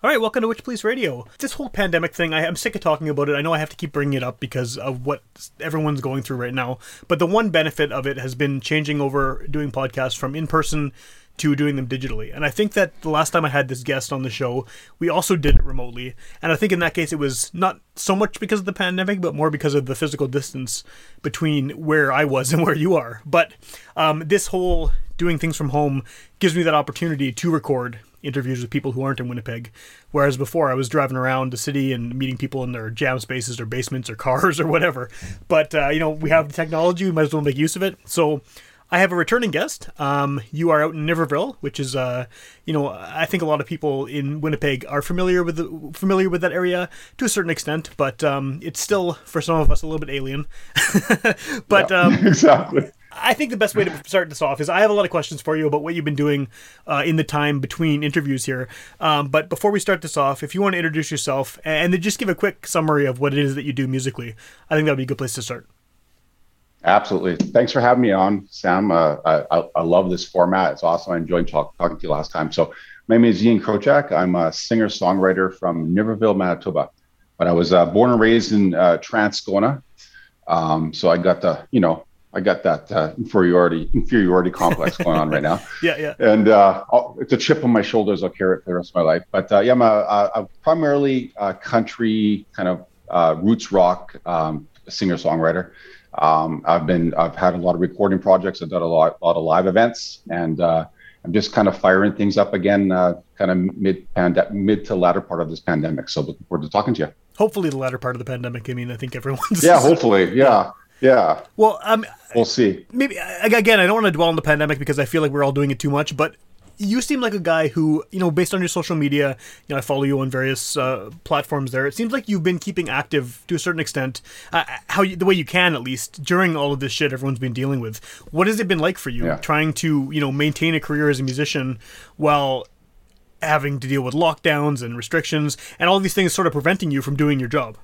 All right, welcome to Witch Police Radio. This whole pandemic thing, I, am sick of talking about it. I know I have to keep bringing it up because of what everyone's going through right now. But the one benefit of it has been changing over doing podcasts from in person to doing them digitally. And I think that the last time I had this guest on the show, we also did it remotely. And I think in that case, it was not so much because of the pandemic, but more because of the physical distance between where I was and where you are. But um, this whole doing things from home gives me that opportunity to record interviews with people who aren't in Winnipeg. Whereas before, I was driving around the city and meeting people in their jam spaces or basements or cars or whatever. But, uh, you know, we have the technology, we might as well make use of it. So I have a returning guest. Um, you are out in Niverville, which is, uh, you know, I think a lot of people in Winnipeg are familiar with the, familiar with that area to a certain extent, but um, it's still for some of us a little bit alien. but yeah, um, exactly. I think the best way to start this off is I have a lot of questions for you about what you've been doing uh, in the time between interviews here. Um, but before we start this off, if you want to introduce yourself and then just give a quick summary of what it is that you do musically, I think that would be a good place to start. Absolutely. Thanks for having me on, Sam. Uh, I, I, love this format. It's awesome. I enjoyed talk, talking to you last time. So, my name is Ian Krochak. I'm a singer songwriter from Niverville, Manitoba. But I was uh, born and raised in uh, Transcona. Um, so I got the, you know, I got that uh, inferiority inferiority complex going on right now. Yeah, yeah. And uh, it's a chip on my shoulders. I'll carry it for the rest of my life. But uh, yeah, I'm a, a, a primarily a country kind of uh, roots rock um, singer songwriter. Um, I've been I've had a lot of recording projects. I've done a lot, a lot of live events, and uh, I'm just kind of firing things up again, uh, kind of mid pand- mid to latter part of this pandemic. So looking forward to talking to you. Hopefully, the latter part of the pandemic. I mean, I think everyone's. Yeah, hopefully, yeah. Yeah. Well, um, we'll see. Maybe again, I don't want to dwell on the pandemic because I feel like we're all doing it too much. But you seem like a guy who, you know, based on your social media, you know, I follow you on various uh, platforms. There, it seems like you've been keeping active to a certain extent, uh, how you, the way you can at least during all of this shit everyone's been dealing with. What has it been like for you Yeah. trying to, you know, maintain a career as a musician while having to deal with lockdowns and restrictions and all these things sort of preventing you from doing your job?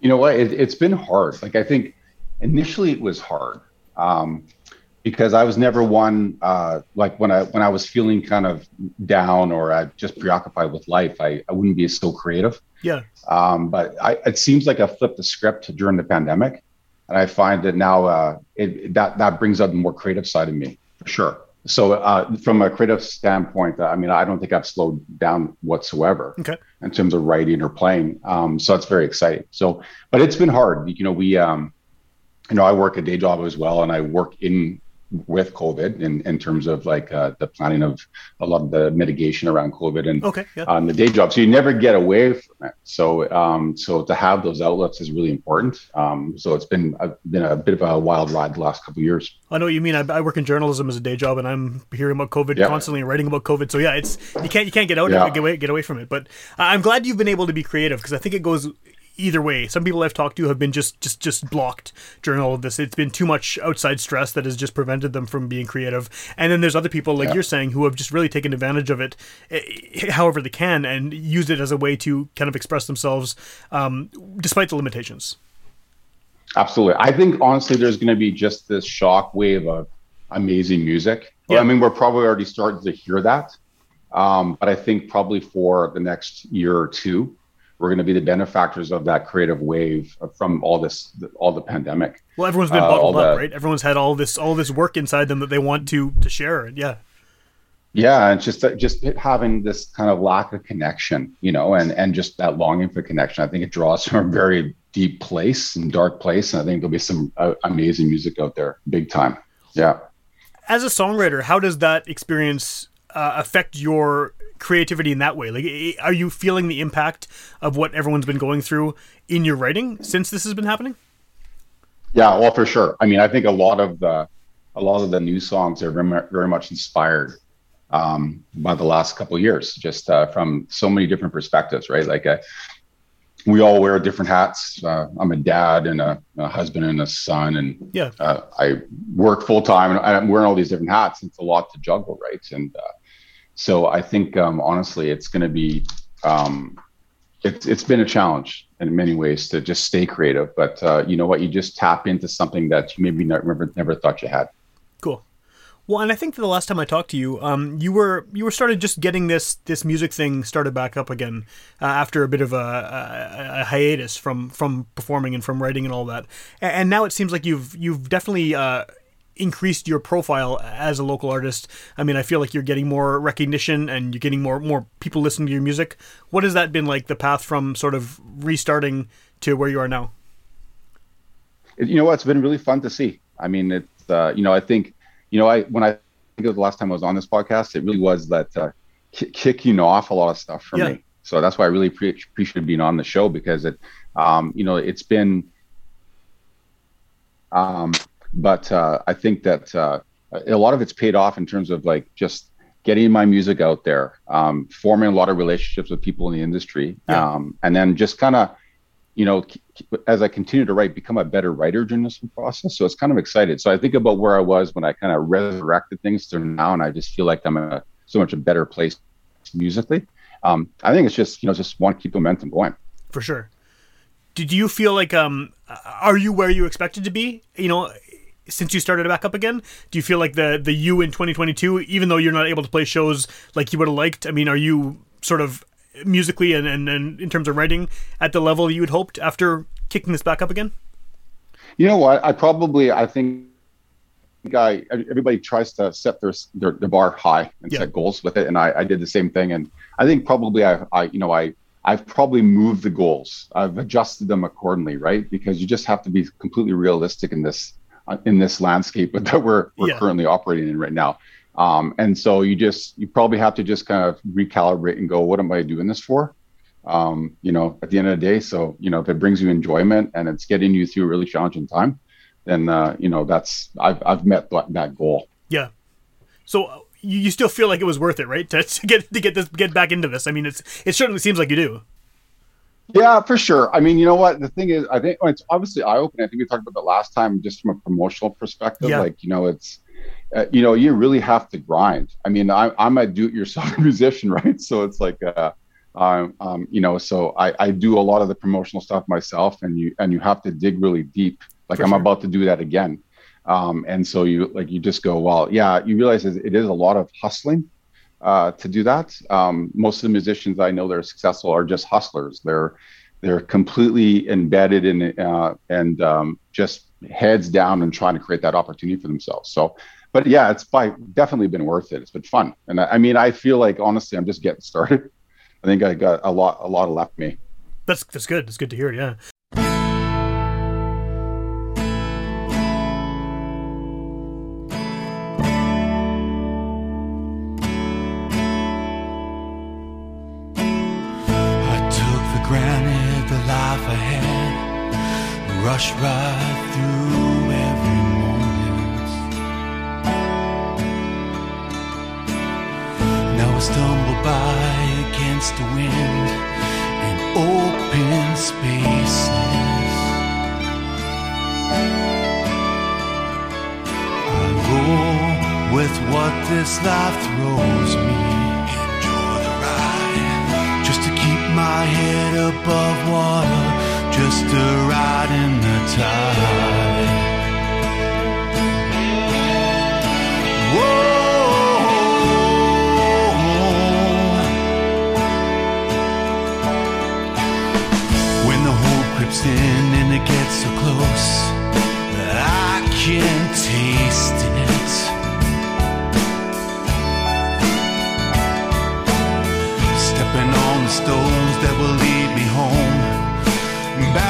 You know what? It, it's been hard. Like I think initially it was hard um, because I was never one uh, like when I when I was feeling kind of down or uh, just preoccupied with life. I, I wouldn't be so creative. Yeah. Um, but I, it seems like I flipped the script during the pandemic, and I find that now uh, it, that that brings out the more creative side of me for sure. So uh, from a creative standpoint, I mean, I don't think I've slowed down whatsoever Okay. in terms of writing or playing. Um, so that's very exciting. So, but it's been hard. You know, we, um, you know, I work a day job as well, and I work in with COVID in, in terms of like uh, the planning of a lot of the mitigation around COVID and Okay. Yeah. on the day job. So you never get away from it. So um, so to have those outlets is really important. Um, so it's been a, been a bit of a wild ride the last couple of years. I know what you mean. I, I work in journalism as a day job, and I'm hearing about COVID Yeah. constantly and writing about COVID. So yeah, it's you can't you can't get out Yeah. of it, get away get away from it. But I- I'm glad you've been able to be creative because I think it goes either way. Some people I've talked to have been just just just blocked during all of this. It's been too much outside stress that has just prevented them from being creative. And then there's other people like Yeah. you're saying who have just really taken advantage of it, eh, however they can, and used it as a way to kind of express themselves um, despite the limitations. Absolutely. I think honestly, there's going to be just this shock wave of amazing music. Yeah. I mean, we're probably already starting to hear that. Um, but I think probably for the next year or two, we're going to be the benefactors of that creative wave from all this, all the pandemic. Well, everyone's been Uh, bottled all up, the- right? Everyone's had all this all this work inside them that they want to to share. And yeah, Yeah, and just just having this kind of lack of connection, you know, and and just that longing for connection. I think it draws from a very deep place and dark place, and I think there'll be some uh, amazing music out there, big time. Yeah. as a songwriter, how does that experience uh, affect your creativity in that way? Like, are you feeling the impact of what everyone's been going through in your writing since this has been happening? Yeah, well, for sure. I mean, I think a lot of the a lot of the new songs are very, very much inspired um, by the last couple of years, just uh, from so many different perspectives, right? Like, uh, we all wear different hats. Uh, I'm a dad and a, a husband and a son, and Yeah, uh, I work full time, and I'm wearing all these different hats. It's a lot to juggle, right? And uh, so I think, um, honestly, it's going to be um, it's it's been a challenge in many ways to just stay creative. But uh, you know what? You just tap into something that you maybe never never thought you had. cool. Well, and I think the last time I talked to you, um, you were you were started just getting this this music thing started back up again uh, after a bit of a, a, a hiatus from from performing and from writing and all that. And, now it seems like you've you've definitely uh, increased your profile as a local artist. I mean, I feel like you're getting more recognition and you're getting more more people listening to your music. What has that been like? The path from sort of restarting to where you are now. You know what? It's been really fun to see. I mean, it's uh, you know, I think you know, I when I think of the last time I was on this podcast, it really was that uh, ki- kicking off a lot of stuff for Yeah. me. So that's why I really pre- appreciate being on the show because it, um, you know, it's been. Um, but uh, I think that uh, a lot of it's paid off in terms of like just getting my music out there, um, forming a lot of relationships with people in the industry, Yeah. um, and then just kind of you know, as I continue to write, become a better writer during this process. So it's kind of excited. So I think about where I was when I kind of resurrected things to now, and I just feel like I'm in a so much a better place musically. Um, I think it's just you know just want to keep momentum going. for sure. Did you feel like um are you where you expected to be? You know, since you started back up again, do you feel like the the you in 2022, even though you're not able to play shows like you would have liked? I mean, are you sort of musically and, and, and in terms of writing at the level you had hoped after kicking this back up again? You know what? I probably I think I everybody tries to set their their, their bar high and Yeah. set goals with it, and I, I did the same thing. And I think probably I I you know I I've probably moved the goals. I've adjusted them accordingly, right? Because you just have to be completely realistic in this in this landscape that we're we're Yeah. currently operating in right now. Um, and so you just you probably have to just kind of recalibrate and go, what am I doing this for? Um, you know, at the end of the day. So you know, if it brings you enjoyment and it's getting you through a really challenging time, then uh, you know that's I've I've met that, that goal. Yeah. So uh, you, you still feel like it was worth it, right? To, to get to get this get back into this. I mean, it's it certainly seems like you do. Yeah, for sure. I mean, you know what? The thing is, I think well, it's obviously eye opening. I think we talked about that last time, just from a promotional perspective. Yeah. Like, you know, it's, uh, you know, you really have to grind. I mean, I, I'm a do-it-yourself musician, right? So it's like, uh, um, um, you know, so I, I do a lot of the promotional stuff myself, and you and you have to dig really deep. Like For I'm sure. about to do that again, um, and so you like you just go, well, yeah. You realize it it is a lot of hustling uh, to do that. Um, most of the musicians I know that are successful are just hustlers. They're they're completely embedded in uh, and um, just heads down and trying to create that opportunity for themselves. So, but yeah, it's by definitely been worth it. It's been fun, and I, I mean, I feel like honestly, I'm just getting started. I think I got a lot a lot left me. That's that's good. That's good to hear. Yeah. Against the wind in open spaces. I roll with what this life throws me. The ride, just to keep my head above water, just to ride in the tide. get so close that I can taste it. Stepping on the stones that will lead me home. Back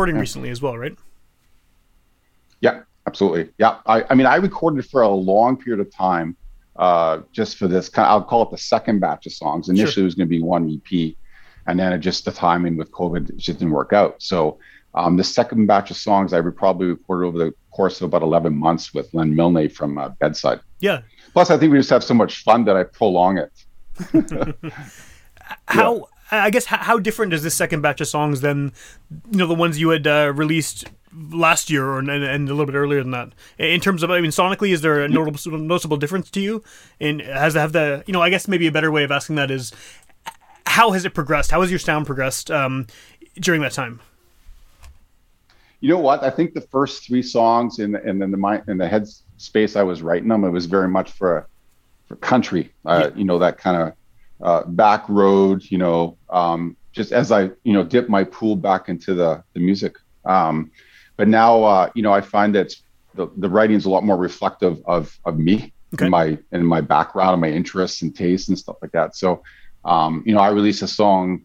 recording recently as well, right? Yeah, absolutely. Yeah, I, I mean, I recorded for a long period of time, uh, just for this kind. I'll call it the second batch of songs. Initially, it was going to be one EP, and then it just the timing with COVID just didn't work out. So, um, the second batch of songs I would probably recorded over the course of about eleven months with Len Milne from uh, Bedside. Yeah. Plus, I think we just have so much fun that I prolong it. How I guess how, different is this second batch of songs than you know the ones you had uh, released last year or and, and a little bit earlier than that? In terms of I mean sonically, is there a notable noticeable difference to you? And has have the you know I guess maybe a better way of asking that is how has it progressed? How has your sound progressed um, during that time? You know what? I think the first three songs in the, and then the mind in the head space I was writing them, it was very much for for country. Uh, You know that kind of uh, back road. You know, um, just as I you know dip my pool back into the the music. Um, but now uh, you know I find that the the writing is a lot more reflective of of me Okay. and my and my background and my interests and tastes and stuff like that. So um, you know I released a song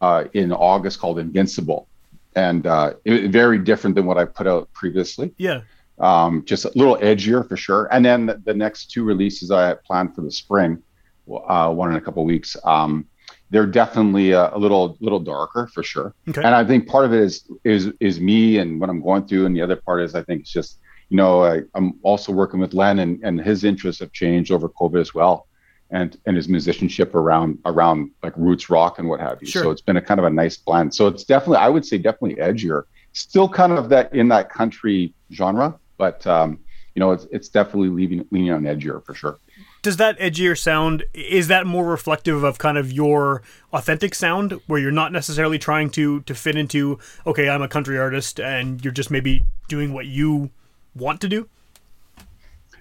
uh, in August called Invincible. And uh, it, very different than what I put out previously Yeah. um, just a little edgier for sure. And then the, the next two releases I had planned for the spring, uh, one in a couple weeks, um, they're definitely a, a little little darker for sure. Okay. And I think part of it is is is me and what I'm going through, and the other part is I think it's just you know I, I'm also working with Len, and, and his interests have changed over COVID as well. And, and his musicianship around around like roots rock and what have you. Sure. So it's been a kind of a nice blend. So it's definitely I would say definitely edgier. Still kind of that in that country genre, but um, you know it's it's definitely leaning leaning on edgier for sure. Does that edgier sound is that more reflective of kind of your authentic sound where you're not necessarily trying to to fit into okay, I'm a country artist and you're just maybe doing what you want to do?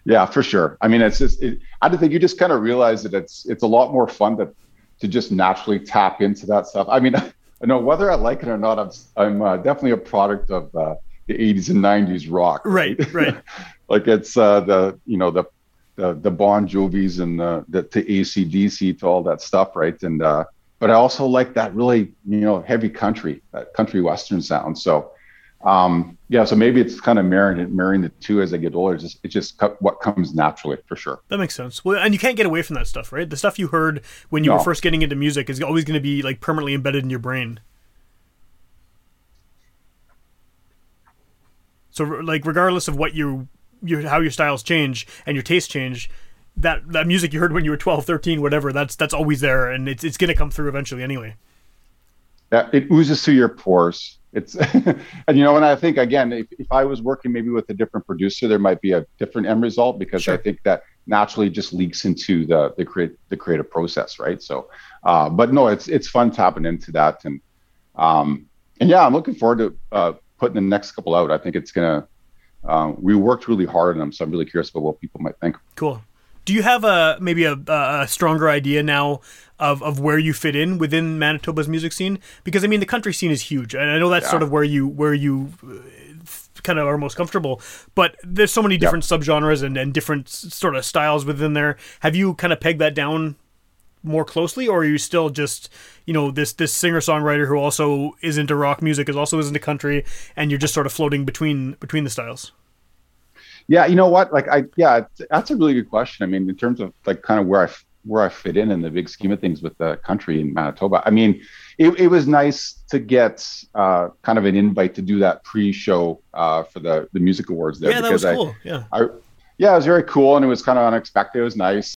Yeah, for sure. I mean, it's just it, I don't think you just kind of realize that it's it's a lot more fun to to just naturally tap into that stuff. I mean, I know whether I like it or not. I'm I'm uh, definitely a product of uh, the 80s and 90s rock. Right, right. like it's uh, the you know the the the Bon Jovi's and the, the to ACDC to all that stuff, right? And uh, but I also like that really you know heavy country, that country western sound. So um, yeah, so maybe it's kind of marrying marrying the two as I get older. It's just, it's just what comes naturally for sure. That makes sense. Well, and you can't get away from that stuff, right? The stuff you heard when you no. were first getting into music is always going to be like permanently embedded in your brain. So, like, regardless of what you your how your styles change and your tastes change, that that music you heard when you were 12, 13, whatever, that's that's always there and it's it's gonna come through eventually anyway. Yeah, it oozes through your pores. It's and you know, and I think again, if, if I was working maybe with a different producer, there might be a different end result because I think that naturally just leaks into the the create the creative process, right? So, uh, but no, it's it's fun tapping into that and um and yeah, I'm looking forward to uh, putting the next couple out. I think it's gonna. Um, we worked really hard on them, so I'm really curious about what people might think. Cool. Do you have a maybe a, a stronger idea now of, of where you fit in within Manitoba's music scene? Because I mean, the country scene is huge, and I know that's Yeah. sort of where you where you kind of are most comfortable. But there's so many different subgenres and, and different sort of styles within there. Have you kind of pegged that down more closely, or are you still just you know this this singer songwriter who also is into rock music, is also is into country, and you're just sort of floating between between the styles? Yeah, you know what? Like, I yeah, that's a really good question. I mean, in terms of like kind of where I where I fit in in the big scheme of things with the country in Manitoba. I mean, it, it was nice to get uh, kind of an invite to do that pre-show uh, for the the music awards there Yeah, that was I, cool. Yeah. I yeah, it was very cool and it was kind of unexpected. It was nice.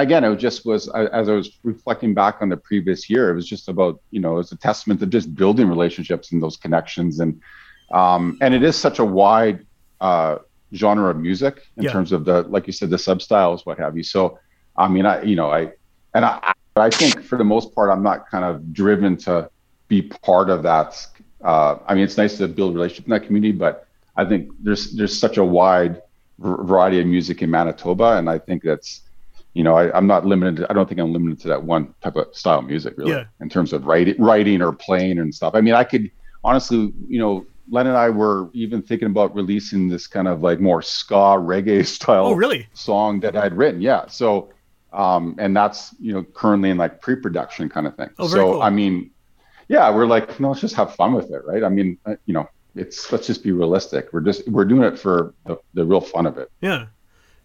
Again, it just was as I was reflecting back on the previous year, it was just about you know it's a testament to just building relationships and those connections, and um, and it is such a wide uh, genre of music in Yeah. terms of the like you said the substyles, what have you. So I mean, I you know I and I I think for the most part, I'm not kind of driven to be part of that. Uh, I mean, it's nice to build relationships in that community, but I think there's there's such a wide variety of music in Manitoba, and I think that's you know I, I'm not limited. I don't think I'm limited to that one type of style of music really Yeah. in terms of writing, writing or playing and stuff. I mean, I could honestly, you know, Len and I were even thinking about releasing this kind of like more ska reggae style Oh, really? song that I'd written. Yeah. So, um, and that's, you know, currently in like pre production kind of thing. Oh, very so, cool. I mean, yeah, we're like, no, let's just have fun with it. Right. I mean, uh, you know, it's, let's just be realistic. We're just, we're doing it for the, the real fun of it. Yeah.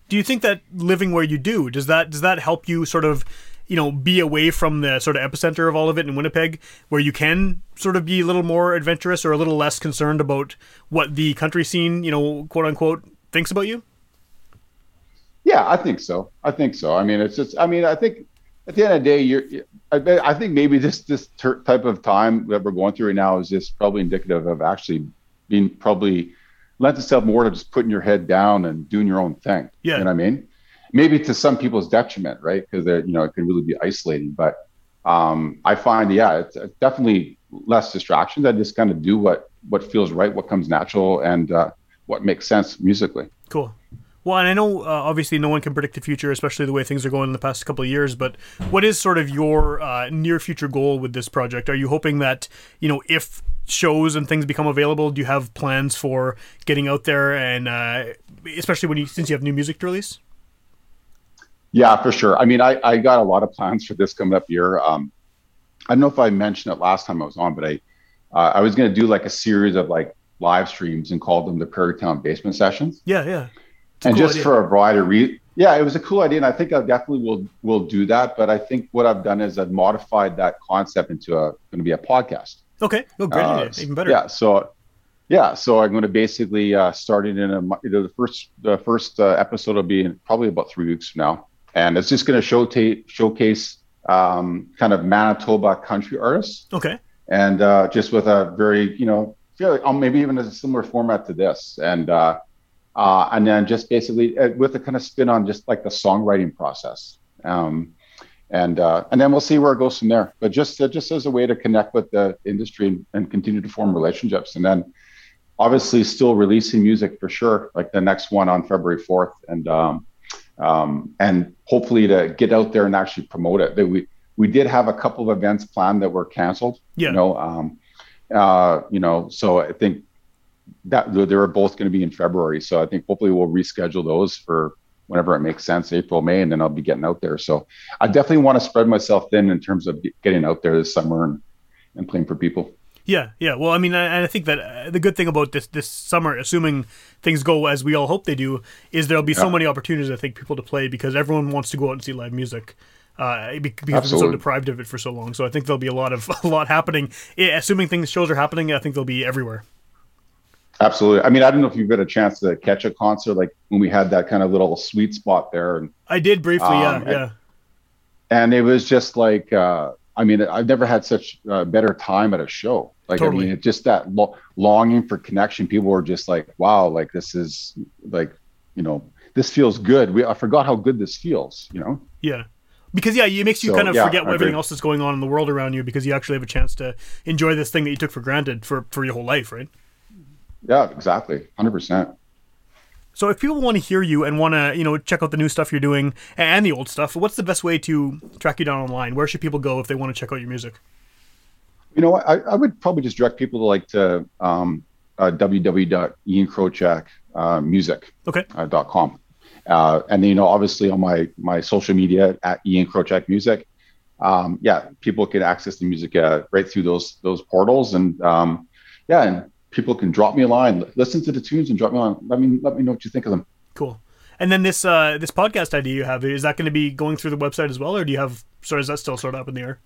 Do you think that living where you do does that does that help you sort of, you know, be away from the sort of epicenter of all of it in Winnipeg, where you can sort of be a little more adventurous or a little less concerned about what the country scene, you know, quote unquote, thinks about you? Yeah, I think so. I think so. I mean, it's just. I mean, I think at the end of the day, you're. I, I think maybe this this ter- type of time that we're going through right now is just probably indicative of actually being probably lends itself more to just putting your head down and doing your own thing. Yeah. You know what I mean? Maybe to some people's detriment, right? Because they're, you know it can really be isolating. But um, I find, yeah, it's, definitely less distractions. I just kind of do what what feels right, what comes natural, and uh, what makes sense musically. Cool. Well, and I know uh, obviously no one can predict the future, especially the way things are going in the past couple of years. But what is sort of your uh, near future goal with this project? Are you hoping that you know if shows and things become available, do you have plans for getting out there and uh, especially when you since you have new music to release? Yeah, for sure. I mean, I, I got a lot of plans for this coming up year. Um, I don't know if I mentioned it last time I was on, but I uh, I was going to do like a series of like live streams and call them the Prairie Town Basement Sessions. Yeah, yeah. It's and cool just idea. for a variety of reasons. Yeah, it was a cool idea, and I think I definitely will will do that. But I think what I've done is I've modified that concept into a going to be a podcast. Okay, oh great Uh, even better. Yeah. So, yeah. So I'm going to basically uh, start it in a you know, the first the first uh, episode will be in probably about three weeks from now, and it's just going to showcase showcase um, kind of Manitoba country artists, Okay, and uh, just with a very you know feel like, um, maybe even a similar format to this, and uh, uh, and then just basically uh, with a kind of spin on just like the songwriting process. Um, and uh, and then we'll see where it goes from there. But just uh, just as a way to connect with the industry and, and continue to form relationships, and then obviously still releasing music for sure, like the next one on February fourth, and um, um, and hopefully to get out there and actually promote it. That we we did have a couple of events planned that were canceled. Yeah. You know, um, uh, you know, so I think that they were both going to be in February. So I think hopefully we'll reschedule those for whenever it makes sense, April, May, and then I'll be getting out there. So I definitely want to spread myself thin in terms of getting out there this summer and, and playing for people. yeah, yeah. Well, I mean, I, I think that uh, the good thing about this this summer, assuming things go as we all hope they do, is there'll be so many opportunities. I think people to play because everyone wants to go out and see live music. Uh, be- because we've been so deprived of it for so long, so I think there'll be a lot of a lot happening. Yeah, assuming things shows are happening, I think they'll be everywhere. Absolutely. I mean, I don't know if you've got a chance to catch a concert like when we had that kind of little sweet spot there, and I did briefly, Um, yeah, and- yeah. and it was just like uh, I mean, I've never had such a better time at a show. Like Totally. I mean, it just that lo- longing for connection. People were just like, "Wow, like this is like, you know, this feels good." We I forgot how good this feels. You know. Yeah. Because yeah, it makes you So, kind of yeah, forget everything else that's going on in the world around you because you actually have a chance to enjoy this thing that you took for granted for, for your whole life, right? Yeah, exactly, hundred percent. So if people want to hear you and want to, you know, check out the new stuff you're doing and the old stuff, what's the best way to track you down online? Where should people go if they want to check out your music? You know. I, I would probably just direct people to like to um, uh, www.iancrochakmusic.com. Okay. Uh, dot com. uh, and then, you know, obviously on my my social media at Ian Krochak Music. Um, yeah, people can access the music uh, right through those those portals, and um, yeah, and people can drop me a line, listen to the tunes, and drop me a line. Let me let me know what you think of them. Cool. And then this uh, this podcast idea you have is that going to be going through the website as well, or do you have? Sorry, is that still sort of up in the air?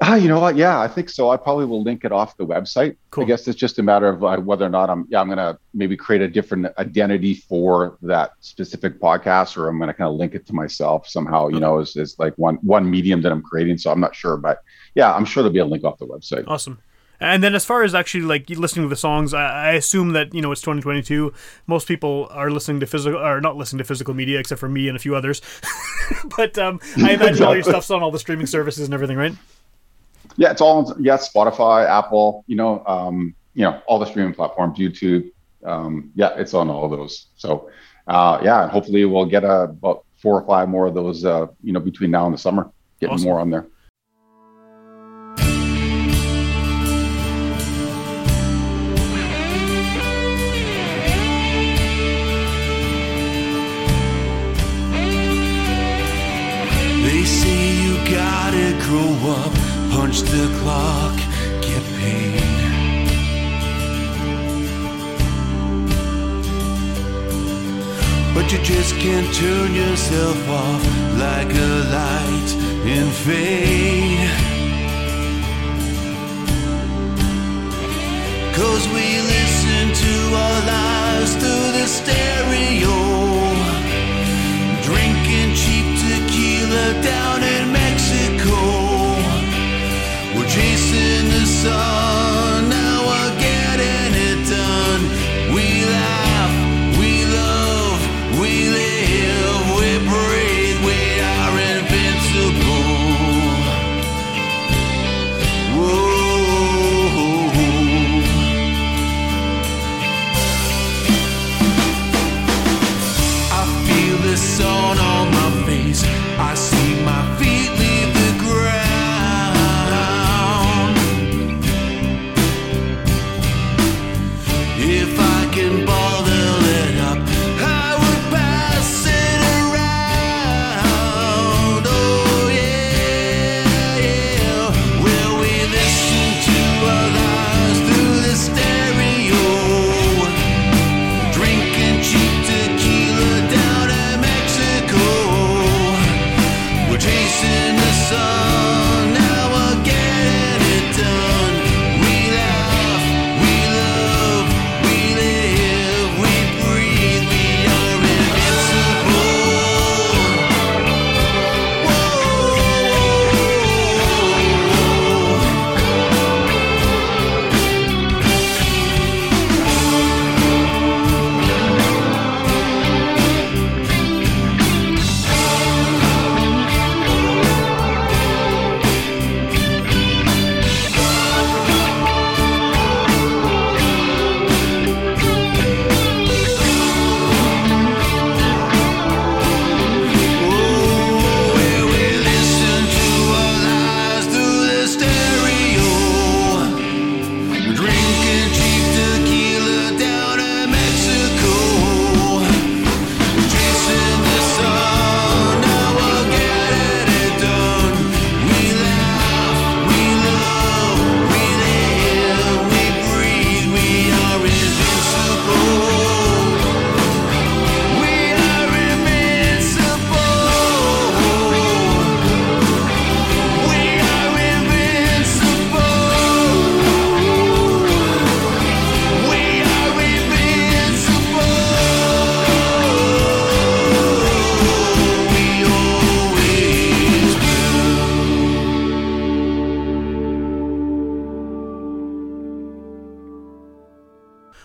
Ah, you know what? Yeah, I think so. I probably will link it off the website. Cool. I guess it's just a matter of uh, whether or not I'm. Yeah, I'm gonna maybe create a different identity for that specific podcast, or I'm gonna kind of link it to myself somehow. You know, as, as like one one medium that I'm creating. So I'm not sure, but yeah, I'm sure there'll be a link off the website. Awesome. And then as far as actually like listening to the songs, I, I assume that you know it's 2022. Most people are listening to physical, or not listening to physical media, except for me and a few others. but um, I imagine all your stuff's on all the streaming services and everything, right? Yeah, it's all yeah, Spotify, Apple, you know, um, you know, all the streaming platforms, YouTube. Um, yeah, it's on all of those. So uh, yeah, and hopefully we'll get uh, about four or five more of those, uh, you know, between now and the summer, getting Awesome. more on there. You gotta grow up, punch the clock, get paid. But you just can't turn yourself off like a light and fade. Cause we listen to our lives through the stereo. Drinking cheap tequila down in Mexico. Sun,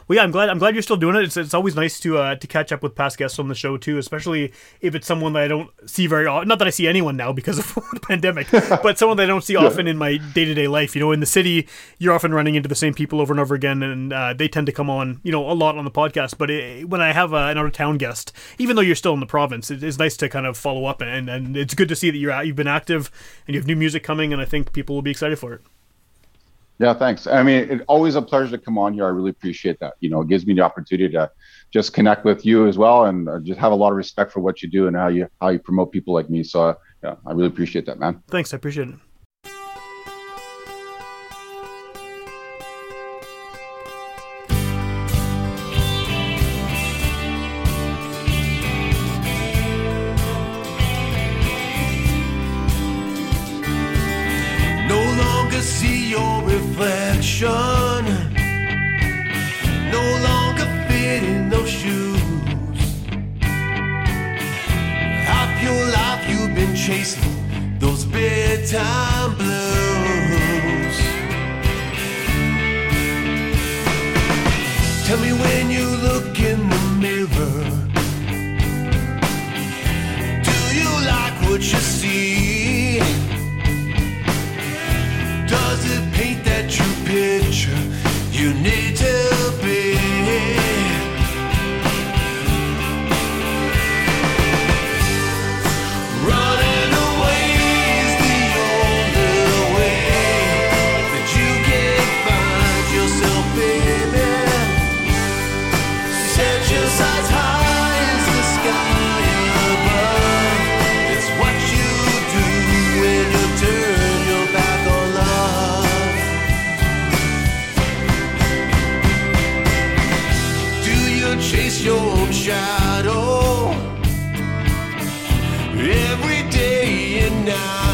Well, yeah, I'm glad. I'm glad you're still doing it. It's, it's always nice to uh, to catch up with past guests on the show too, especially if it's someone that I don't see very often. Not that I see anyone now because of the pandemic, but someone that I don't see often in my day to day life. You know, in the city, you're often running into the same people over and over again, and uh, they tend to come on, you know, a lot on the podcast. But it, when I have uh, an out of town guest, even though you're still in the province, it is nice to kind of follow up, and and it's good to see that you're out, you've been active and you have new music coming, and I think people will be excited for it. Yeah, thanks. I mean, it's always a pleasure to come on here. I really appreciate that. You know, it gives me the opportunity to just connect with you as well, and uh, just have a lot of respect for what you do and how you how you promote people like me. So, uh, yeah, I really appreciate that, man. Thanks, I appreciate it. Chase your own shadow? every day and night.